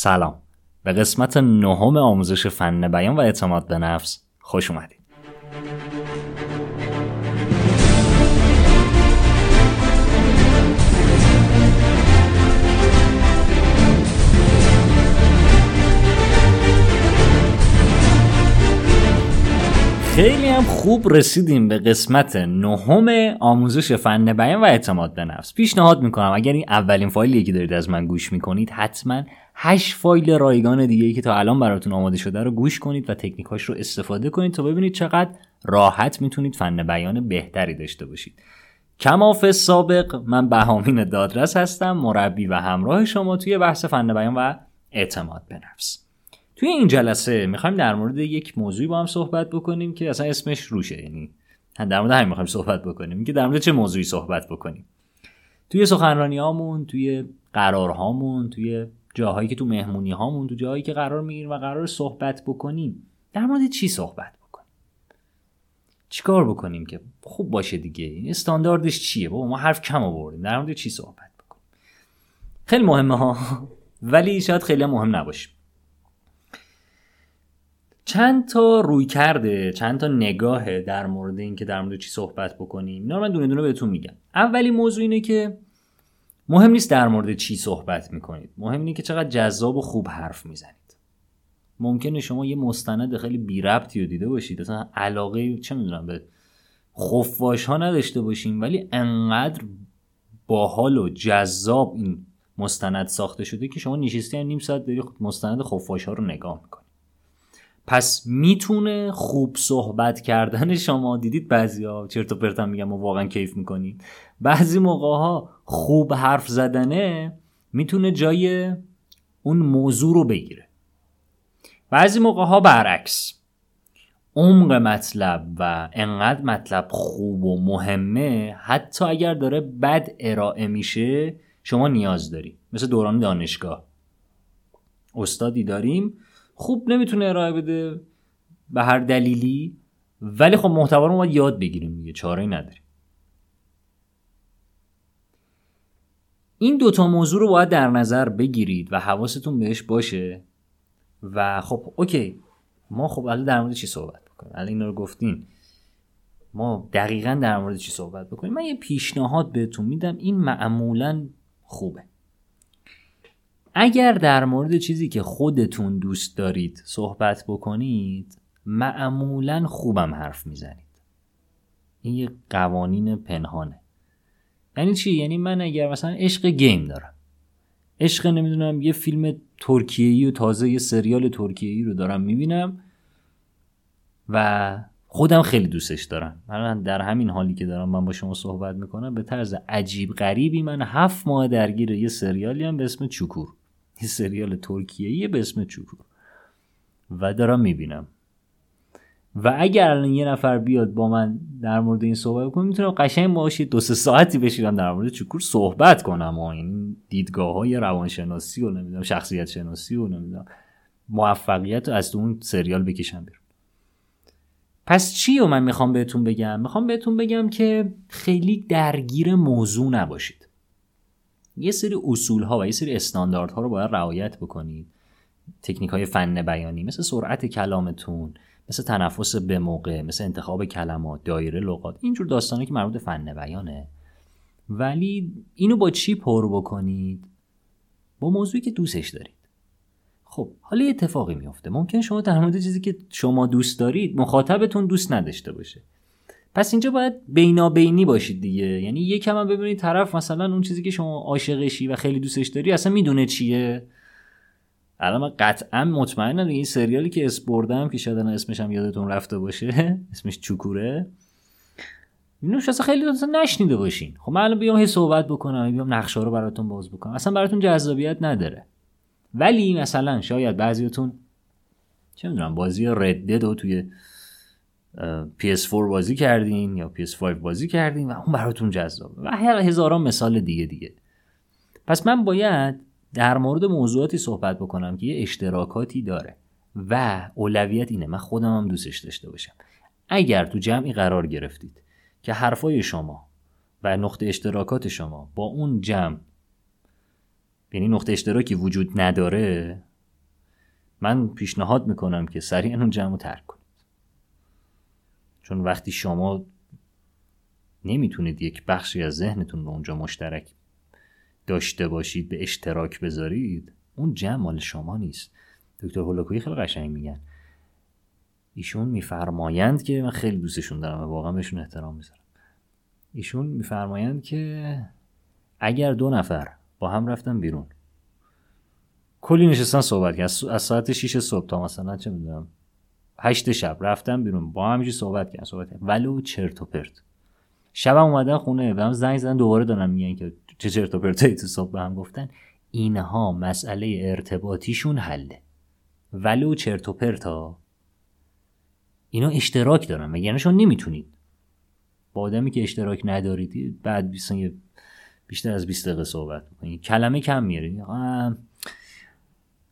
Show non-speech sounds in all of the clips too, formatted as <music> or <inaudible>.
سلام. به قسمت نهم آموزش فن بیان و اعتماد به نفس خوش اومدید. خیلی هم خوب رسیدیم به قسمت نهم آموزش فن بیان و اعتماد به نفس. پیشنهاد می‌کنم اگر این اولین فایلی که دارید از من گوش می‌کنید حتما هشت فایل رایگان دیگه ای که تا الان براتون آماده شده رو گوش کنید و تکنیکاش رو استفاده کنید تا ببینید چقدر راحت می‌تونید فن بیان بهتری داشته باشید. کماف سابق من بهامین دادرس هستم مربی و همراه شما توی بحث فن بیان و اعتماد به نفس. توی این جلسه می‌خوایم در مورد یک موضوعی با هم صحبت بکنیم که اصلا اسمش روشه یعنی در مورد همین می‌خوایم صحبت بکنیم که در مورد چه موضوعی صحبت بکنیم. توی سخنرانی هامون توی قرارهامون توی جاهایی که تو مهمونی هامون تو جاهایی که قرار می‌گیریم و قرار صحبت بکنیم در مورد چی صحبت بکنیم؟ چیکار بکنیم که خوب باشه دیگه؟ استانداردش چیه؟ بابا ما حرف کم آوردیم. در مورد چی صحبت بکنیم؟ خیلی مهمه ها ولی شاید خیلی مهم نباشه. چند تا روی کرده چند تا نگاه در مورد اینکه در مورد چی صحبت بکنیم؟ اینا رو من دونه دونه بهتون میگم. اولی موضوع اینه که مهم نیست در مورد چی صحبت می‌کنید. مهم اینه که چقدر جذاب و خوب حرف می‌زنید. ممکنه شما یه مستند خیلی بی ربطی رو دیده باشید. اصلا علاقه چه می‌دونم به خفاش ها نداشته باشین ولی انقدر باحال و جذاب این مستند ساخته شده که شما نشستی نیم ساعت داری مستند خفاش ها رو نگاه می‌کنید پس می‌تونه خوب صحبت کردن شما دیدید بعضی ها چرت و پرت میگم و واقعا کیف می‌کنید بعضی موقع ها خوب حرف زدنه می‌تونه جای اون موضوع رو بگیره. بعضی موقع ها برعکس. عمق مطلب و انقدر مطلب خوب و مهمه حتی اگر داره بد ارائه میشه شما نیاز داری. مثل دوران دانشگاه. استادی داریم خوب نمی‌تونه ارائه بده به هر دلیلی. ولی خب محتوا رو ما یاد بگیریم دیگه چاره نداریم. این دوتا موضوع رو باید در نظر بگیرید و حواستون بهش باشه و خب اوکی. ما خب الان در مورد چی صحبت بکنیم؟ الان اینا رو گفتین. ما دقیقا در مورد چی صحبت بکنیم؟ من یه پیشنهاد بهتون میدم این معمولا خوبه. اگر در مورد چیزی که خودتون دوست دارید صحبت بکنید معمولا خوبم حرف می‌زنید. این یه قوانین پنهانه. یعنی چی؟ یعنی من اگر مثلا عشق گیم دارم. عشق نمی‌دونم یه فیلم ترکیه‌ای و تازه یه سریال ترکیه‌ای رو دارم می‌بینم و خودم خیلی دوستش دارم. من در همین حالی که دارم من با شما صحبت می‌کنم به طرز عجیب غریبی من هفت ماه درگیر یه سریالی هم به اسم چوکور یه سریال ترکیه به اسم چوکور و دارم می‌بینم. و اگر الان یه نفر بیاد با من در مورد این صحبت کنه می‌تونم قشنگ باشی دو سه ساعتی بشیرم در مورد چوکور صحبت کنم. و این دیدگاه های روانشناسی و نمی‌دونم شخصیت شناسی و نمی‌دونم. موفقیت از اون سریال بکشم بیرون. پس چی رو من می‌خوام بهتون بگم؟ می‌خوام بهتون بگم که خیلی درگیر موضوع نباشید. یه سری اصول ها و یه سری استاندارد ها رو باید رعایت بکنید. تکنیک های فن بیانی مثل سرعت کلامتون مثل تنفس به موقع مثل انتخاب کلمات دایره لغات اینجور داستانی که مربوط فن بیانه. ولی اینو با چی پر بکنید؟ با موضوعی که دوستش دارید. خب حالا اتفاقی میفته ممکن شما در مورد چیزی که شما دوست دارید مخاطبتون دوست نداشته باشه. پس اینجا باید بینابینی باشید دیگه. یعنی یکم هم ببینید طرف مثلا اون چیزی که شما عاشقشی و خیلی دوستش داری اصلا می‌دونه چیه. الان من قطعا مطمئنم این سریالی که اسپردم که شاید اسمش هم یادتون رفته باشه <laughs> اسمش چوکوره. اینو اصلا خیلی اصلا نشنیده باشین. خب من الان بیام هی صحبت بکنم بیام نقشه رو براتون باز بکنم. اصلا براتون جذابیت نداره. ولی مثلا شاید بعضیتون چه می‌دونم بازی ردد رو توی PS4 بازی کردین یا PS5 بازی کردین و اون براتون جذاب. و هزاران مثال دیگه دیگه. پس من باید در مورد موضوعاتی صحبت بکنم که یه اشتراکاتی داره و اولویت اینه. من خودم هم دوستش داشته باشم. اگر تو جمعی قرار گرفتید که حرفای شما و نقطه اشتراکات شما با اون جمع یعنی نقطه اشتراکی وجود نداره من پیشنهاد می‌کنم که سریعا اون جمع رو ترک کنید. چون وقتی شما نمی‌تونید یک بخشی از ذهنتون رو اونجا مشترک داشته باشید به اشتراک بذارید اون جمع مال شما نیست. دکتر هولاکویی خیلی قشنگ میگن. ایشون میفرمایند که من خیلی دوستشون دارم و واقعا بهشون احترام می‌ذارم. ایشون میفرمایند که اگر دو نفر با هم رفتن بیرون. کلی نشستن صحبت کرد از ساعت 6 صبح تا مثلا چه می‌دونم هشت شب رفتن بیرون. با همینجوری صحبت کردن صحبت کردن. ولو چرت و پرت. شبم اومدن خونه و هم زنگ زدن دوباره دارن میگن که چه چرت و پرتایی تو صبح به هم گفتن. اینها مسئله ارتباطیشون حله. ولو چرت و پرتا اینا اشتراک دارن. مگر شما نمی‌تونید؟ با آدمی که اشتراک ندارید بعد بیشتر از 20 دقیقه صحبت می‌کنید. کلمه کم میارید.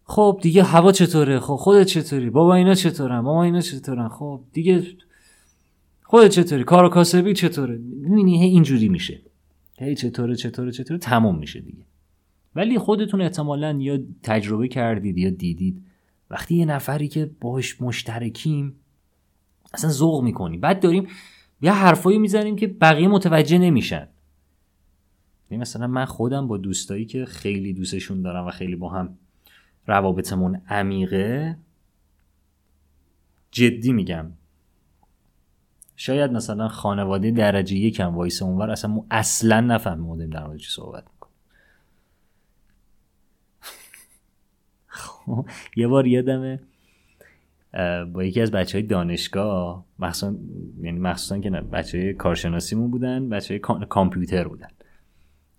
خب دیگه هوا چطوره؟ خب خودت چطوری؟ بابا اینا چطورن؟ ماما اینا چطورن؟ خب دیگه خودت چطوری؟ کار و کاسبی چطوره؟ می‌بینی هی اینجوری میشه. هی چطوره چطوره چطوره؟ تموم میشه دیگه. ولی خودتون احتمالا یا تجربه کردید یا دیدید. وقتی یه نفری که باش مشترکیم اصلا ذوق می‌کنیم بعد داریم یه حرفایی می‌زنیم که بقیه متوجه نمیشن. یعنی مثلا من خودم با دوستایی که خیلی دوستشون دارم و خیلی با هم روابطمون عمیقه؟ جدی میگم. شاید مثلا خانواده درجه یکم وایس اونور اصلا مو اصلا نفهمیدیم در مورد چی صحبت می‌کنم <laughs> خب یه بار یادمه با یکی از بچه های دانشگاه مخصوصا یعنی مخصوصا که بچه های کارشناسیمون بودن بچه های کامپیوتر بودن.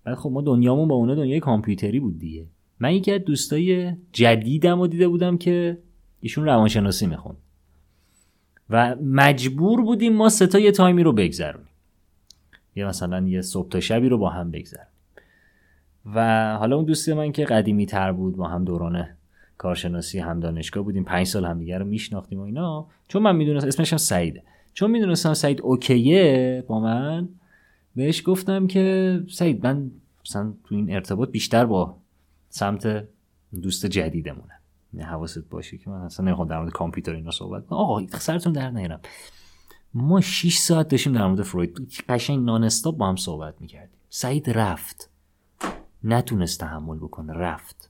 بعد خب ما دنیامون با اونا دنیای کامپیوتری بود دیگه. من یکی از دوستای جدیدم رو دیده بودم که ایشون روانشناسی میخون و مجبور بودیم ما ستا یه تایمی رو بگذرونیم. یا مثلا یه صبح تا شبی رو با هم بگذرونیم. و حالا اون دوست من که قدیمی تر بود با هم دورانه کارشناسی هم دانشگاه بودیم پنج سال همدیگه رو میشناختیم و اینا. چون من می‌دونستم اسمش هم سعیده. چون می‌دونستم سعید اوکیه با من بهش گفتم که سعید من مثلا تو این ارتباط بیشتر با سمت دوست جدیدمونه. حواست باشه که من اصلا نمی‌خوام در مورد کامپیوتر اینا صحبت کنم. آقا سرتون در نیارم. ما 6 ساعت داشتیم در مورد فروید. قشنگ نان با هم صحبت می‌کردیم. سعید رفت. نتونست تحمل بکنه رفت.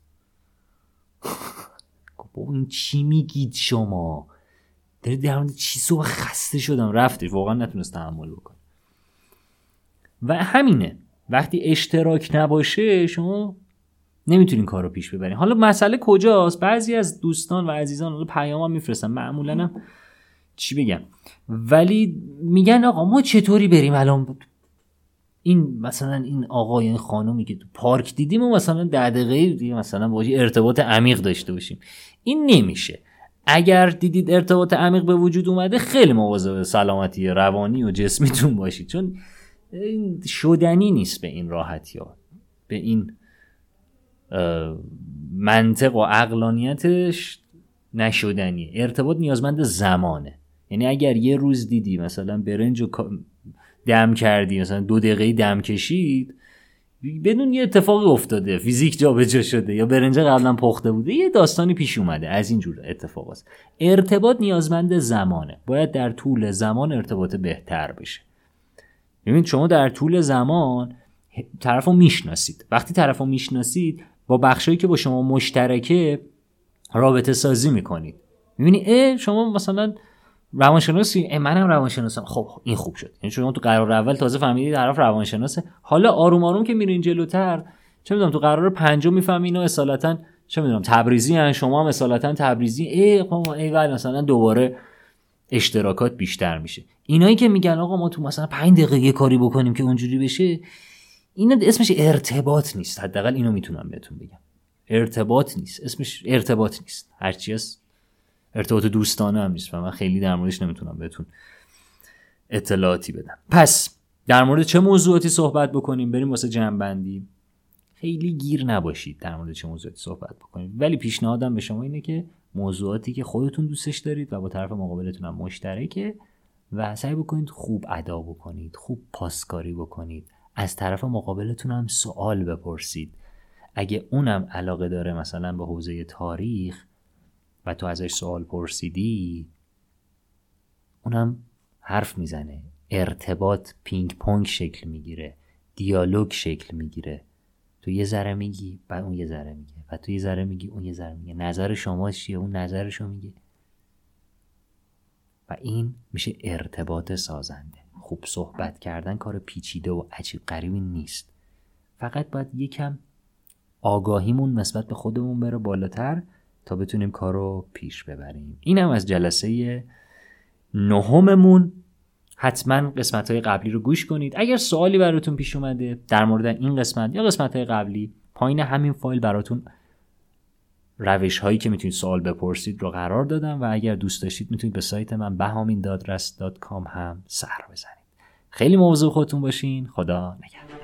<laughs> با این چی میگید شما؟ دارید در مورد چی صبح خسته شدم. رفتی واقعا نتونست تحمل بکنه. و همینه. وقتی اشتراک نباشه شما نمی‌تونین کار رو پیش ببرین. حالا مسئله کجاست؟ بعضی از دوستان و عزیزان حالا پیام هم میفرستن. معمولا هم چی بگم؟ ولی میگن آقا ما چطوری بریم الان؟ این مثلا این آقای این خانومی که تو پارک دیدیم و مثلا ده دقیقه مثلا با ارتباط عمیق داشته باشیم. این نمیشه. اگر دیدید ارتباط عمیق به وجود اومده خیلی مواظب سلامتی روانی و جسمیتون باشید. چون شدنی نیست به این راحتی ها به این منطق و اقلانیتش نشدنی. ارتباط نیازمند زمانه. یعنی اگر یه روز دیدی مثلا برنج و دم کردی مثلا دو دقیقه دم کشید بدون یه اتفاقی افتاده فیزیک جابجا شده یا برنج قبلا پخته بوده یه داستانی پیش اومده. از این جور اتفاق است ارتباط نیازمند زمانه. باید در طول زمان ارتباط بهتر بشه. ببینید شما در طول زمان طرف می‌شناسید. وقتی طرف می‌شناسید با بخشایی که با شما مشترکه رابطه سازی می‌کنید. می‌بینی اه شما مثلا روانشناسی؟ منم روانشناسم. خب این خوب شد. یعنی شما تو قرار اول تازه فهمیدید طرف روانشناسه. حالا آروم آروم که میرین جلوتر چه می‌دونم تو قرار پنجم می‌فهمی اینا اصالتا چه می‌دونم تبریزی هن شما هم اصالتا تبریزی. ای خب ای ولی مثلا دوباره اشتراکات بیشتر میشه. اینایی که میگن آقا ما تو مثلا 5 دقیقه کاری بکنیم که اونجوری بشه اینا اسمش ارتباط نیست. حداقل اینو می‌تونم بهتون بگم. ارتباط نیست. اسمش ارتباط نیست. هرچی هست. ارتباط دوستانه هم نیست. و من خیلی در موردش نمی‌تونم بهتون اطلاعاتی بدم. پس در مورد چه موضوعاتی صحبت بکنیم؟ بریم واسه جنبندی. خیلی گیر نباشید در مورد چه موضوعاتی صحبت بکنیم. ولی پیشنهادم به شما اینه که موضوعاتی که خودتون دوستش دارید و با طرف مقابلتون هم مشترکه و سعی بکنید خوب ادا بکنید خوب پاسکاری بکنید. از طرف مقابلتون هم سوال بپرسید. اگه اونم علاقه داره مثلا به حوزه تاریخ و تو ازش سوال پرسیدی اونم حرف می‌زنه. ارتباط پینگ پونگ شکل می‌گیره. دیالوگ شکل می‌گیره. تو یه ذره میگی بعد اون یه ذره میگه. و تو یه ذره میگی اون یه ذره میگه. نظر شما چیه؟ اون نظرشو میگه. و این میشه ارتباط سازنده. خوب صحبت کردن کار پیچیده و عجیب غریبی نیست. فقط باید یکم آگاهیمون نسبت به خودمون بره بالاتر تا بتونیم کار رو پیش ببریم. اینم از جلسه نهممون. حتما قسمت های قبلی رو گوش کنید. اگر سوالی براتون پیش اومده در مورد این قسمت یا قسمت های قبلی پایین همین فایل براتون روش هایی که می‌تونید سوال بپرسید رو قرار دادم و اگر دوست داشتید می‌تونید به سایت من بهامین هم سر بزنید. خیلی موضوع خودتون باشین. خدا نگهدار.